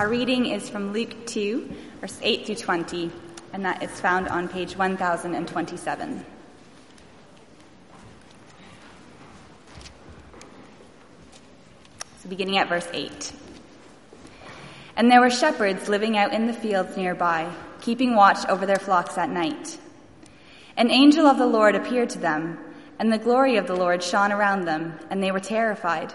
Our reading is from Luke 2, verse 8 through 20, and that is found on page 1027. So, beginning at verse 8. And there were shepherds living out in the fields nearby, keeping watch over their flocks at night. An angel of the Lord appeared to them, and the glory of the Lord shone around them, and they were terrified.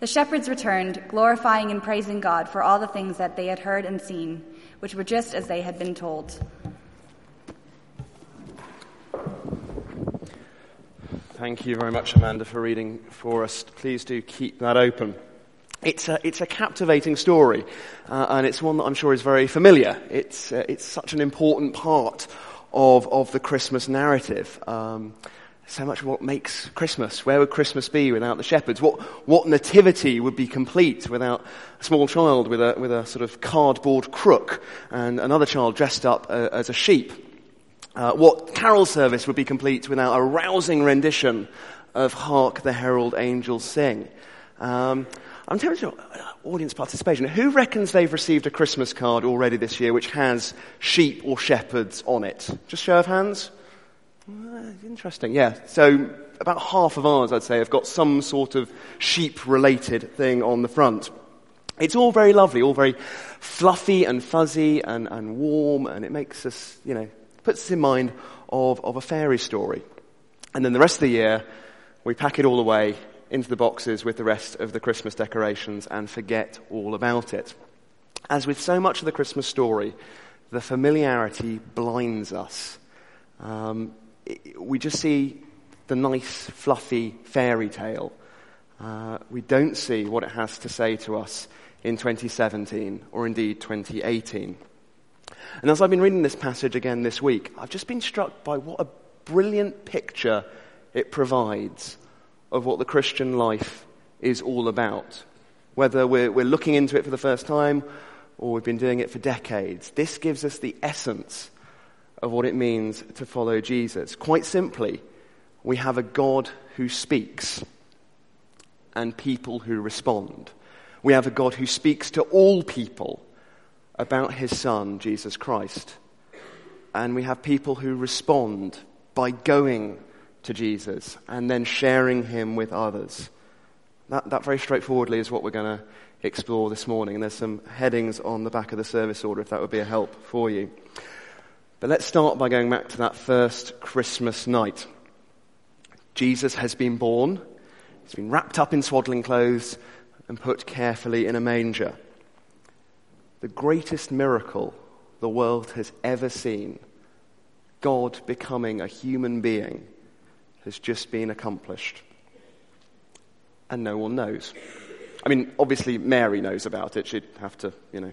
The shepherds returned, glorifying and praising God for all the things that they had heard and seen, which were just as they had been told. Thank you very much, Amanda, for reading for us. Please do keep that open. It's a, it's a captivating story, uh, and it's one that I'm sure is very familiar. It's, uh, it's such an important part of, of the Christmas narrative. Um, so much what makes Christmas. Where would Christmas be without the shepherds? What, what nativity would be complete without a small child with a, with a sort of cardboard crook and another child dressed up uh, as a sheep? Uh, what carol service would be complete without a rousing rendition of Hark the Herald Angels Sing? Um, I'm telling you, audience participation. Who reckons they've received a Christmas card already this year which has sheep or shepherds on it? Just show of hands. Interesting, yeah. So about half of ours, I'd say, have got some sort of sheep-related thing on the front. It's all very lovely, all very fluffy and fuzzy and, and warm, and it makes us, you know, puts us in mind of, of a fairy story. And then the rest of the year, we pack it all away into the boxes with the rest of the Christmas decorations and forget all about it. As with so much of the Christmas story, the familiarity blinds us. Um, we just see the nice, fluffy fairy tale. Uh, we don't see what it has to say to us in 2017 or indeed 2018. And as I've been reading this passage again this week, I've just been struck by what a brilliant picture it provides of what the Christian life is all about. Whether we're, we're looking into it for the first time or we've been doing it for decades, this gives us the essence of what it means to follow Jesus. Quite simply, we have a God who speaks and people who respond. We have a God who speaks to all people about his son, Jesus Christ. And we have people who respond by going to Jesus and then sharing him with others. That, that very straightforwardly is what we're going to explore this morning. And there's some headings on the back of the service order if that would be a help for you. But let's start by going back to that first Christmas night. Jesus has been born. He's been wrapped up in swaddling clothes and put carefully in a manger the greatest miracle the world has ever seen, God becoming a human being, has just been accomplished. And no one knows. I mean, obviously, Mary knows about it. She'd have to, you know,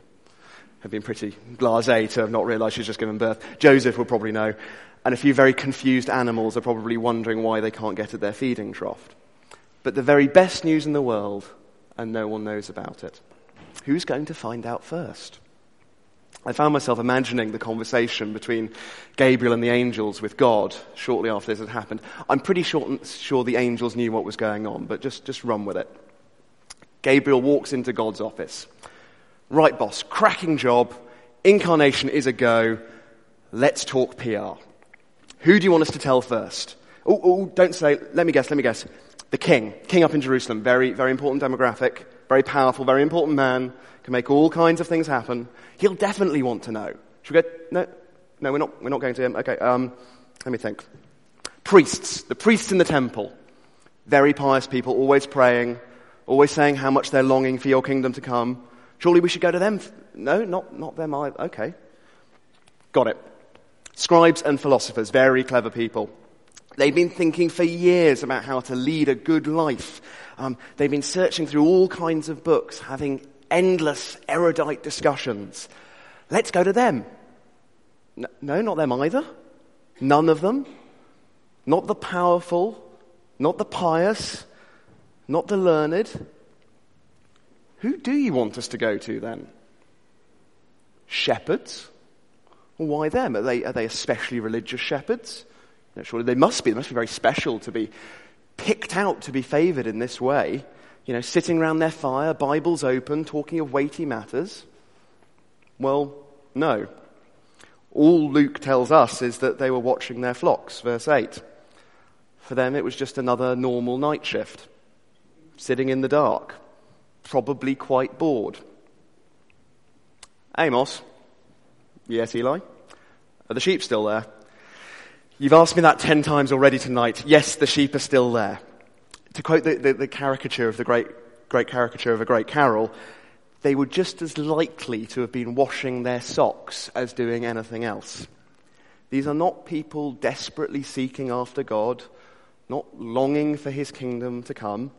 have been pretty blase to have not realized she's just given birth. Joseph will probably know. And a few very confused animals are probably wondering why they can't get at their feeding trough. But the very best news in the world, and no one knows about it. Who's going to find out first? I found myself imagining the conversation between Gabriel and the angels with God shortly after this had happened. I'm pretty sure, sure the angels knew what was going on, but just, just run with it. Gabriel walks into God's office. Right, boss, cracking job. Incarnation is a go. Let's talk PR. Who do you want us to tell first? Oh, oh, don't say, let me guess, let me guess. the king, king up in Jerusalem, very, very important demographic, very powerful, very important man, can make all kinds of things happen. He'll definitely want to know. Should we go? No, no, we're not, we're not going to him. Okay, um, let me think. Priests, the priests in the temple, very pious people, always praying, always saying how much they're longing for your kingdom to come. Surely we should go to them. No, not, not them either. Okay. Got it. Scribes and philosophers, very clever people. They've been thinking for years about how to lead a good life. Um, they've been searching through all kinds of books, having endless erudite discussions. Let's go to them. No, not them either. None of them. Not the powerful, not the pious, not the learned. Who do you want us to go to then? Shepherds? Well, why them? Are they, are they especially religious shepherds? Know, surely they must be. They must be very special to be picked out to be favored in this way. You know, sitting around their fire, Bibles open, talking of weighty matters. Well, no. All Luke tells us is that they were watching their flocks, verse 8. For them, it was just another normal night shift, sitting in the dark, probably quite bored. Amos, Yes, Eli? Are the sheep still there? You've asked me that ten times already tonight. Yes, the sheep are still there. To quote the, the, the caricature of the great, great caricature of a great carol, they were just as likely to have been washing their socks as doing anything else. These are not people desperately seeking after God, not longing for his kingdom to come.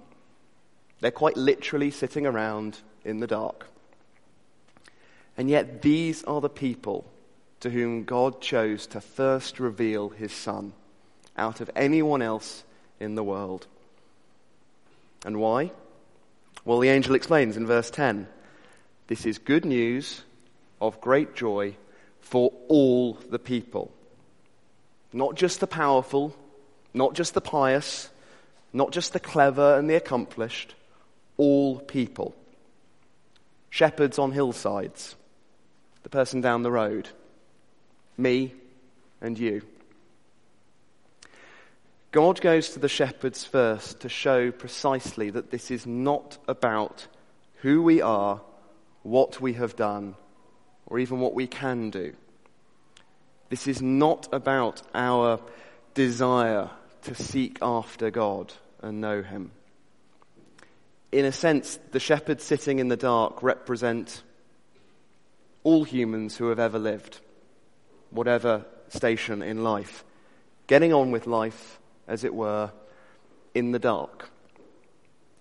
They're quite literally sitting around in the dark. And yet, these are the people to whom God chose to first reveal his Son out of anyone else in the world. And why? Well, the angel explains in verse 10 this is good news of great joy for all the people. Not just the powerful, not just the pious, not just the clever and the accomplished, all people. Shepherds on hillsides the person down the road, me and you. God goes to the shepherds first to show precisely that this is not about who we are, what we have done, or even what we can do. This is not about our desire to seek after God and know Him. In a sense, the shepherds sitting in the dark represent all humans who have ever lived, whatever station in life, getting on with life, as it were, in the dark,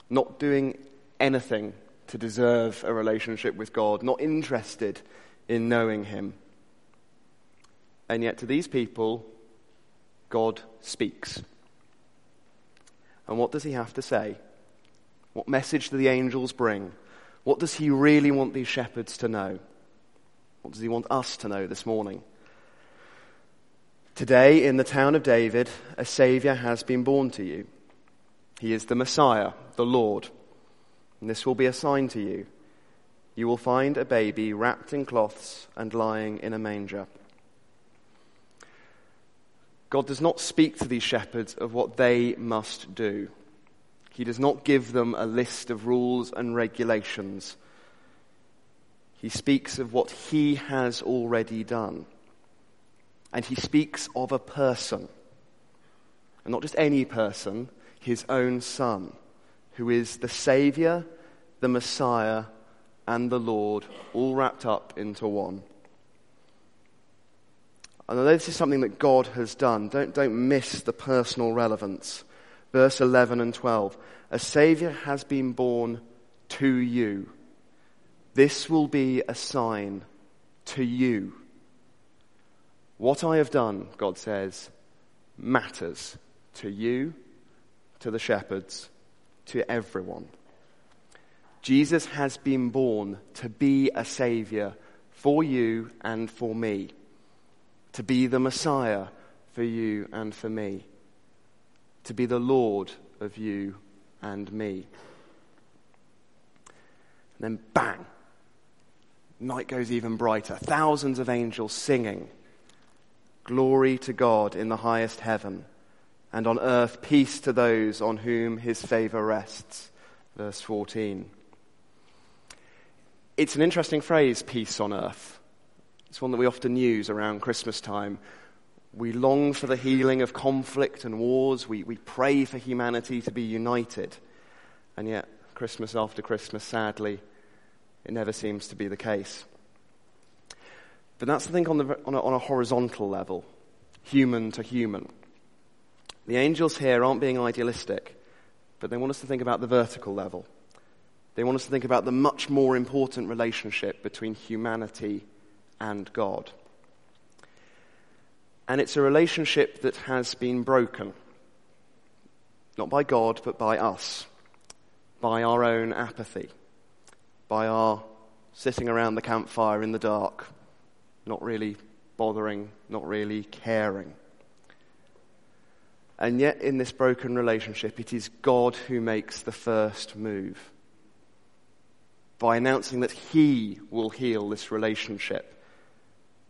not doing anything to deserve a relationship with God, not interested in knowing Him. And yet, to these people, God speaks. And what does He have to say? What message do the angels bring? What does He really want these shepherds to know? What does he want us to know this morning? Today, in the town of David, a Saviour has been born to you. He is the Messiah, the Lord. And this will be a sign to you. You will find a baby wrapped in cloths and lying in a manger. God does not speak to these shepherds of what they must do. He does not give them a list of rules and regulations he speaks of what he has already done. And he speaks of a person, and not just any person, his own son, who is the Saviour, the Messiah, and the Lord, all wrapped up into one. And although this is something that God has done, don't, don't miss the personal relevance. Verse 11 and 12. A Saviour has been born to you. This will be a sign to you. What I have done, God says, matters to you, to the shepherds, to everyone. Jesus has been born to be a Savior for you and for me, to be the Messiah for you and for me, to be the Lord of you and me. And then bang, night goes even brighter. Thousands of angels singing, Glory to God in the highest heaven, and on earth peace to those on whom his favor rests. Verse 14. It's an interesting phrase, peace on earth. It's one that we often use around Christmas time. We long for the healing of conflict and wars. We, we pray for humanity to be united. And yet, Christmas after Christmas, sadly, it never seems to be the case. But that's the thing on, the, on, a, on a horizontal level, human to human. The angels here aren't being idealistic, but they want us to think about the vertical level. They want us to think about the much more important relationship between humanity and God. And it's a relationship that has been broken. Not by God, but by us. By our own apathy. By our sitting around the campfire in the dark, not really bothering, not really caring. And yet, in this broken relationship, it is God who makes the first move by announcing that He will heal this relationship,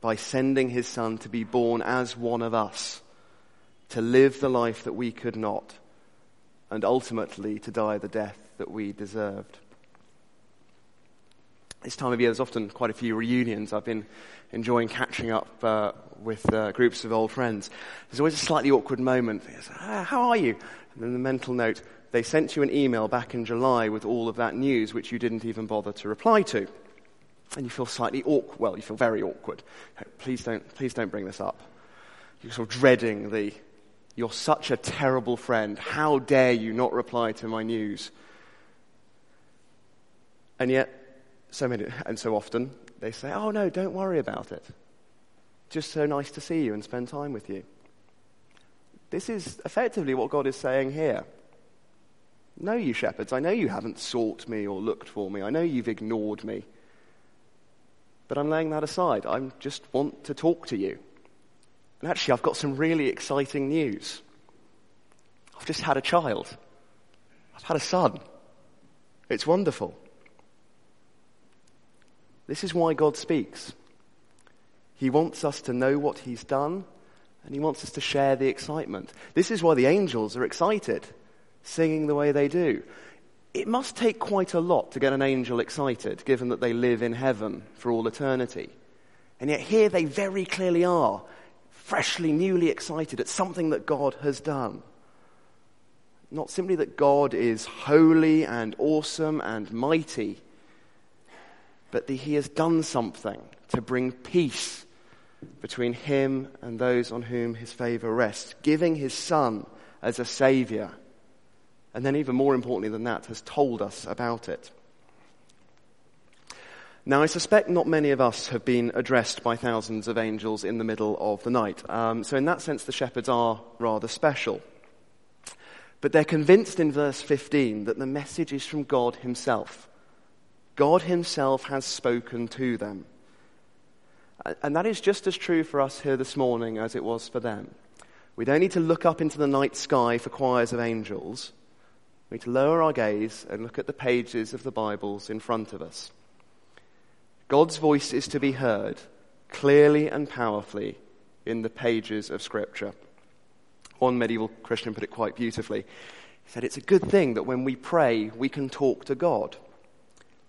by sending His Son to be born as one of us, to live the life that we could not, and ultimately to die the death that we deserved. This time of year, there's often quite a few reunions. I've been enjoying catching up uh, with uh, groups of old friends. There's always a slightly awkward moment. Ah, how are you? And then the mental note, they sent you an email back in July with all of that news which you didn't even bother to reply to. And you feel slightly awkward. Well, you feel very awkward. Please don't, please don't bring this up. You're sort of dreading the, you're such a terrible friend. How dare you not reply to my news? And yet, so many, and so often, they say, Oh, no, don't worry about it. Just so nice to see you and spend time with you. This is effectively what God is saying here. No, you shepherds, I know you haven't sought me or looked for me. I know you've ignored me. But I'm laying that aside. I just want to talk to you. And actually, I've got some really exciting news. I've just had a child. I've had a son. It's wonderful. This is why God speaks. He wants us to know what He's done, and He wants us to share the excitement. This is why the angels are excited, singing the way they do. It must take quite a lot to get an angel excited, given that they live in heaven for all eternity. And yet here they very clearly are, freshly, newly excited at something that God has done. Not simply that God is holy and awesome and mighty, but that he has done something to bring peace between him and those on whom his favor rests, giving his son as a savior. And then, even more importantly than that, has told us about it. Now, I suspect not many of us have been addressed by thousands of angels in the middle of the night. Um, so, in that sense, the shepherds are rather special. But they're convinced in verse 15 that the message is from God Himself. God Himself has spoken to them. And that is just as true for us here this morning as it was for them. We don't need to look up into the night sky for choirs of angels. Need to lower our gaze and look at the pages of the Bibles in front of us. God's voice is to be heard clearly and powerfully in the pages of Scripture. One medieval Christian put it quite beautifully. He said, It's a good thing that when we pray, we can talk to God.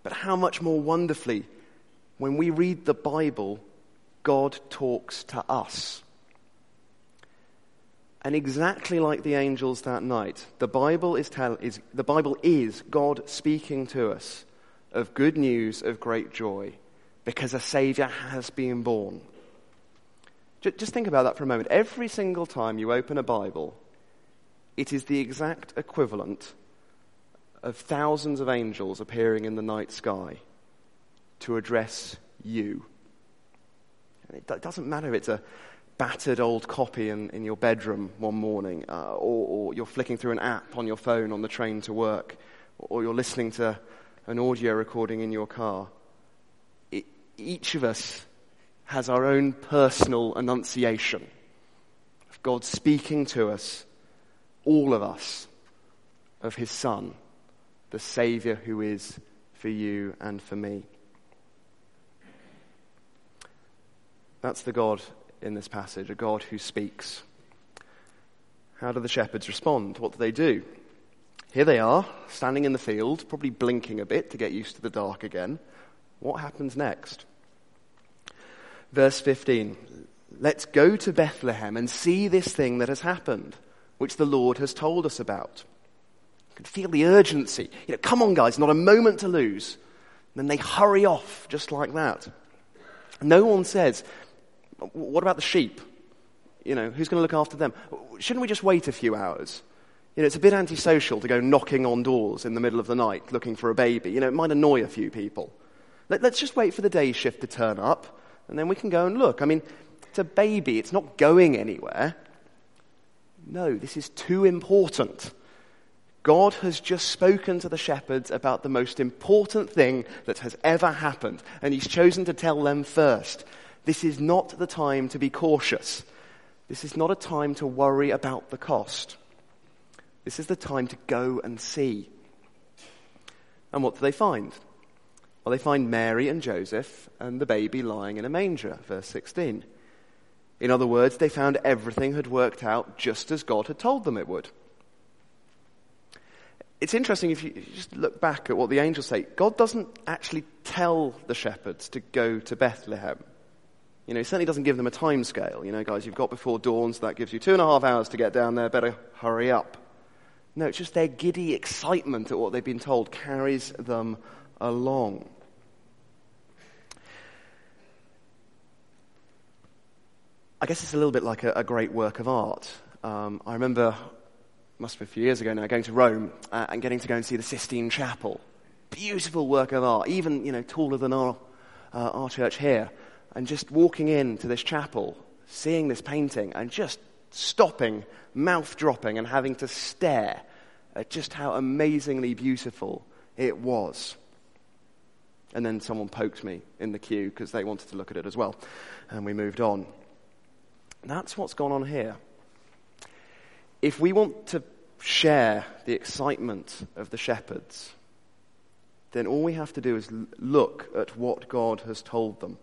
But how much more wonderfully, when we read the Bible, God talks to us. And exactly like the angels that night, the Bible is, tell, is, the Bible is God speaking to us of good news of great joy because a Savior has been born. Just think about that for a moment. Every single time you open a Bible, it is the exact equivalent of thousands of angels appearing in the night sky to address you. And It doesn't matter if it's a battered old copy in, in your bedroom one morning, uh, or, or, you're flicking through an app on your phone on the train to work, or you're listening to an audio recording in your car. It, each of us has our own personal annunciation of God speaking to us, all of us, of His Son the Savior who is for you and for me. That's the God in this passage, a God who speaks. How do the shepherds respond? What do they do? Here they are, standing in the field, probably blinking a bit to get used to the dark again. What happens next? Verse 15 Let's go to Bethlehem and see this thing that has happened, which the Lord has told us about. You can feel the urgency. You know, come on, guys, not a moment to lose. And then they hurry off just like that. No one says, What about the sheep? You know, who's going to look after them? Shouldn't we just wait a few hours? You know, it's a bit antisocial to go knocking on doors in the middle of the night looking for a baby. You know, it might annoy a few people. Let, us just wait for the day shift to turn up, and then we can go and look. I mean, it's a baby, it's not going anywhere. No, this is too important. God has just spoken to the shepherds about the most important thing that has ever happened, and He's chosen to tell them first. This is not the time to be cautious. This is not a time to worry about the cost. This is the time to go and see. And what do they find? Well, they find Mary and Joseph and the baby lying in a manger, verse 16. In other words, they found everything had worked out just as God had told them it would. It's interesting if you just look back at what the angels say. God doesn't actually tell the shepherds to go to Bethlehem. You know, he certainly doesn't give them a time scale. You know, guys, you've got before dawn, so that gives you two and a half hours to get down there. Better hurry up. No, it's just their giddy excitement at what they've been told carries them along. I guess it's a little bit like a, a great work of art. Um, I remember, must be a few years ago now, going to Rome uh, and getting to go and see the Sistine Chapel. Beautiful work of art, even, you know, taller than our, uh, our church here and just walking into this chapel, seeing this painting, and just stopping, mouth dropping, and having to stare at just how amazingly beautiful it was. And then someone poked me in the queue because they wanted to look at it as well. And we moved on. That's what's gone on here. If we want to share the excitement of the shepherds, then all we have to do is look at what God has told them.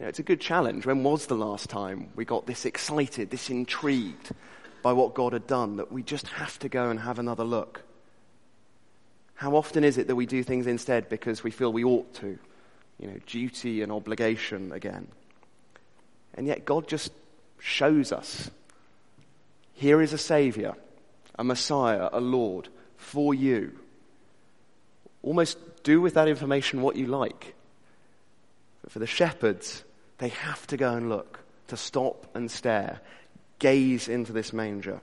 You know, it's a good challenge. When was the last time we got this excited, this intrigued by what God had done that we just have to go and have another look? How often is it that we do things instead because we feel we ought to? You know, duty and obligation again. And yet God just shows us here is a Savior, a Messiah, a Lord for you. Almost do with that information what you like. But for the shepherds, they have to go and look, to stop and stare, gaze into this manger.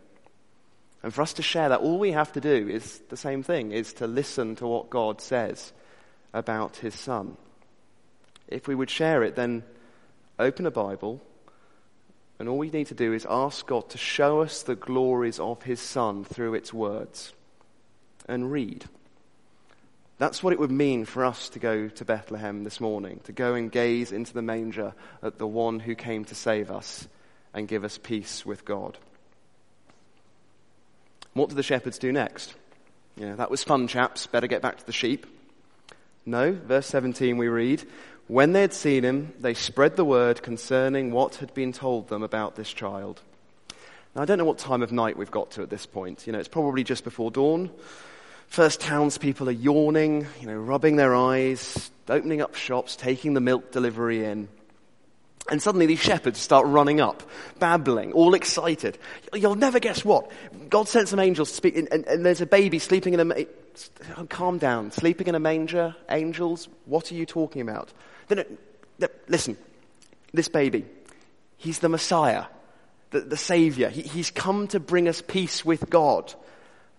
And for us to share that, all we have to do is the same thing, is to listen to what God says about his son. If we would share it, then open a Bible, and all we need to do is ask God to show us the glories of his son through its words, and read. That's what it would mean for us to go to Bethlehem this morning, to go and gaze into the manger at the one who came to save us and give us peace with God. What do the shepherds do next? Yeah, that was fun, chaps. Better get back to the sheep. No, verse 17 we read, When they had seen him, they spread the word concerning what had been told them about this child. Now, I don't know what time of night we've got to at this point. You know, it's probably just before dawn. First townspeople are yawning, you know, rubbing their eyes, opening up shops, taking the milk delivery in. And suddenly these shepherds start running up, babbling, all excited. You'll never guess what. God sent some angels to speak, and, and, and there's a baby sleeping in a, oh, calm down, sleeping in a manger, angels, what are you talking about? Then, listen, this baby, he's the Messiah, the, the Savior. He, he's come to bring us peace with God.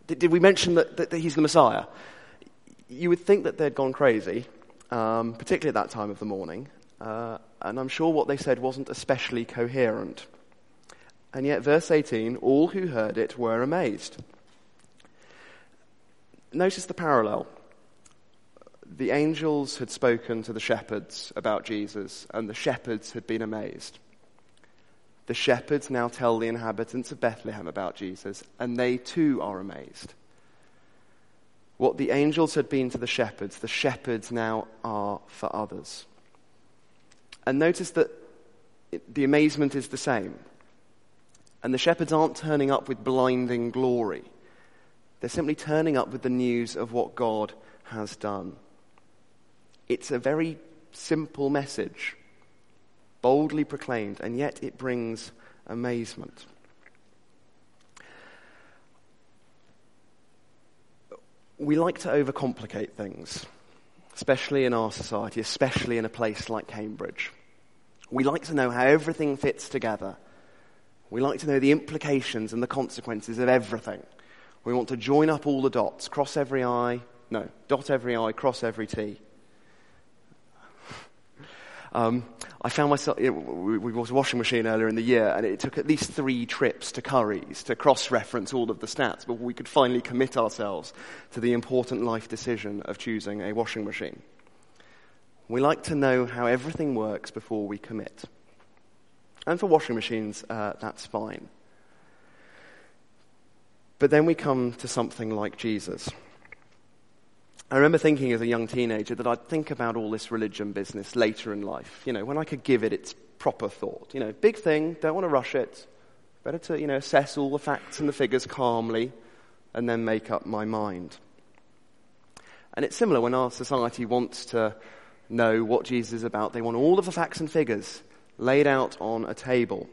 Did, did we mention that, that, that, he's the Messiah? You would think that they'd gone crazy, um, particularly at that time of the morning, uh, and I'm sure what they said wasn't especially coherent. And yet, verse 18, all who heard it were amazed. Notice the parallel. The angels had spoken to the shepherds about Jesus, and the shepherds had been amazed. The shepherds now tell the inhabitants of Bethlehem about Jesus, and they too are amazed. What the angels had been to the shepherds, the shepherds now are for others. And notice that the amazement is the same. And the shepherds aren't turning up with blinding glory. They're simply turning up with the news of what God has done. It's a very simple message, boldly proclaimed, and yet it brings amazement. We like to overcomplicate things, especially in our society, especially in a place like Cambridge. We like to know how everything fits together. We like to know the implications and the consequences of everything. We want to join up all the dots, cross every I, no, dot every I, cross every T. Um, I found myself, you know, we, we bought a washing machine earlier in the year and it took at least three trips to Curry's to cross-reference all of the stats before we could finally commit ourselves to the important life decision of choosing a washing machine. We like to know how everything works before we commit. And for washing machines, uh, that's fine. But then we come to something like Jesus. I remember thinking as a young teenager that I'd think about all this religion business later in life, you know, when I could give it its proper thought. You know, big thing, don't want to rush it. Better to, you know, assess all the facts and the figures calmly and then make up my mind. And it's similar when our society wants to know what Jesus is about. They want all of the facts and figures laid out on a table.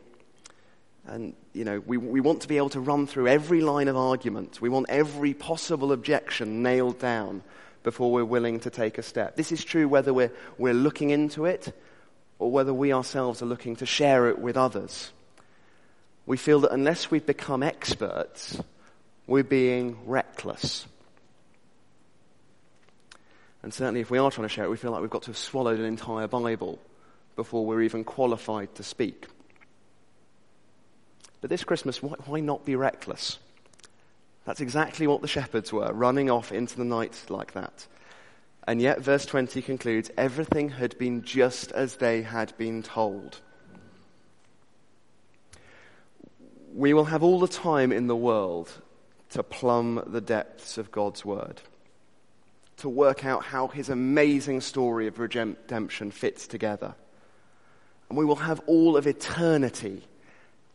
And, you know, we, we want to be able to run through every line of argument. We want every possible objection nailed down before we're willing to take a step. This is true whether we're, we're looking into it or whether we ourselves are looking to share it with others. We feel that unless we've become experts, we're being reckless. And certainly if we are trying to share it, we feel like we've got to have swallowed an entire Bible before we're even qualified to speak. But this Christmas, why, why not be reckless? That's exactly what the shepherds were, running off into the night like that. And yet, verse 20 concludes everything had been just as they had been told. We will have all the time in the world to plumb the depths of God's word, to work out how his amazing story of redemption fits together. And we will have all of eternity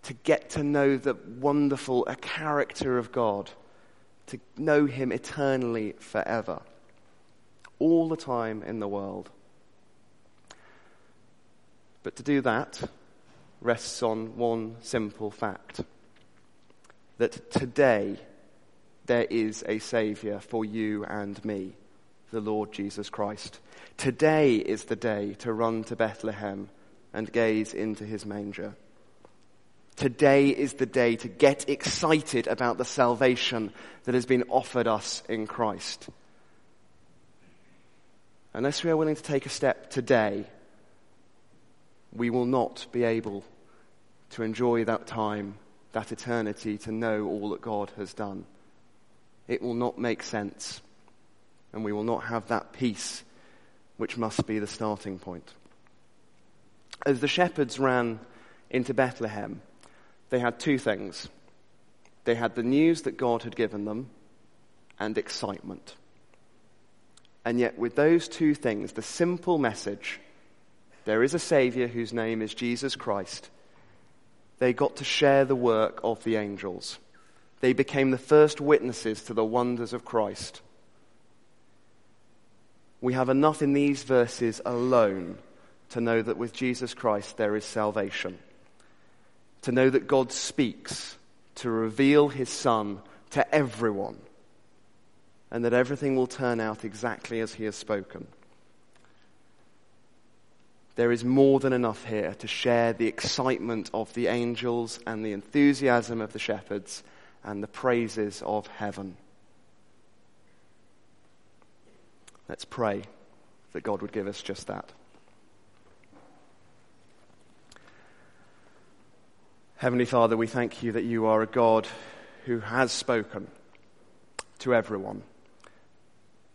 to get to know the wonderful character of God to know Him eternally forever. All the time in the world. But to do that rests on one simple fact that today there is a Saviour for you and me, the Lord Jesus Christ. Today is the day to run to Bethlehem and gaze into his manger. Today is the day to get excited about the salvation that has been offered us in Christ. Unless we are willing to take a step today, we will not be able to enjoy that time, that eternity, to know all that God has done. It will not make sense, and we will not have that peace which must be the starting point. As the shepherds ran into Bethlehem, they had two things. They had the news that God had given them and excitement. And yet, with those two things, the simple message, there is a Savior whose name is Jesus Christ, they got to share the work of the angels. They became the first witnesses to the wonders of Christ. We have enough in these verses alone to know that with Jesus Christ there is salvation to know that God speaks to reveal his Son to everyone and that everything will turn out exactly as he has spoken. There is more than enough here to share the excitement of the angels and the enthusiasm of the shepherds and the praises of heaven. Let's pray that God would give us just that. Heavenly Father, we thank you that you are a God who has spoken to everyone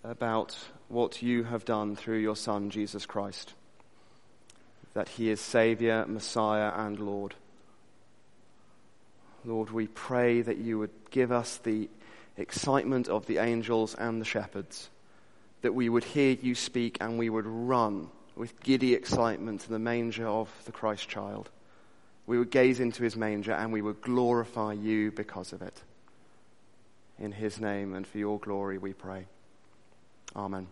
about what you have done through your Son, Jesus Christ. That he is Saviour, Messiah, and Lord. Lord, we pray that you would give us the excitement of the angels and the shepherds, that we would hear you speak and we would run with giddy excitement to the manger of the Christ child We would gaze into his manger and we would glorify you because of it. In his name and for your glory we pray. Amen.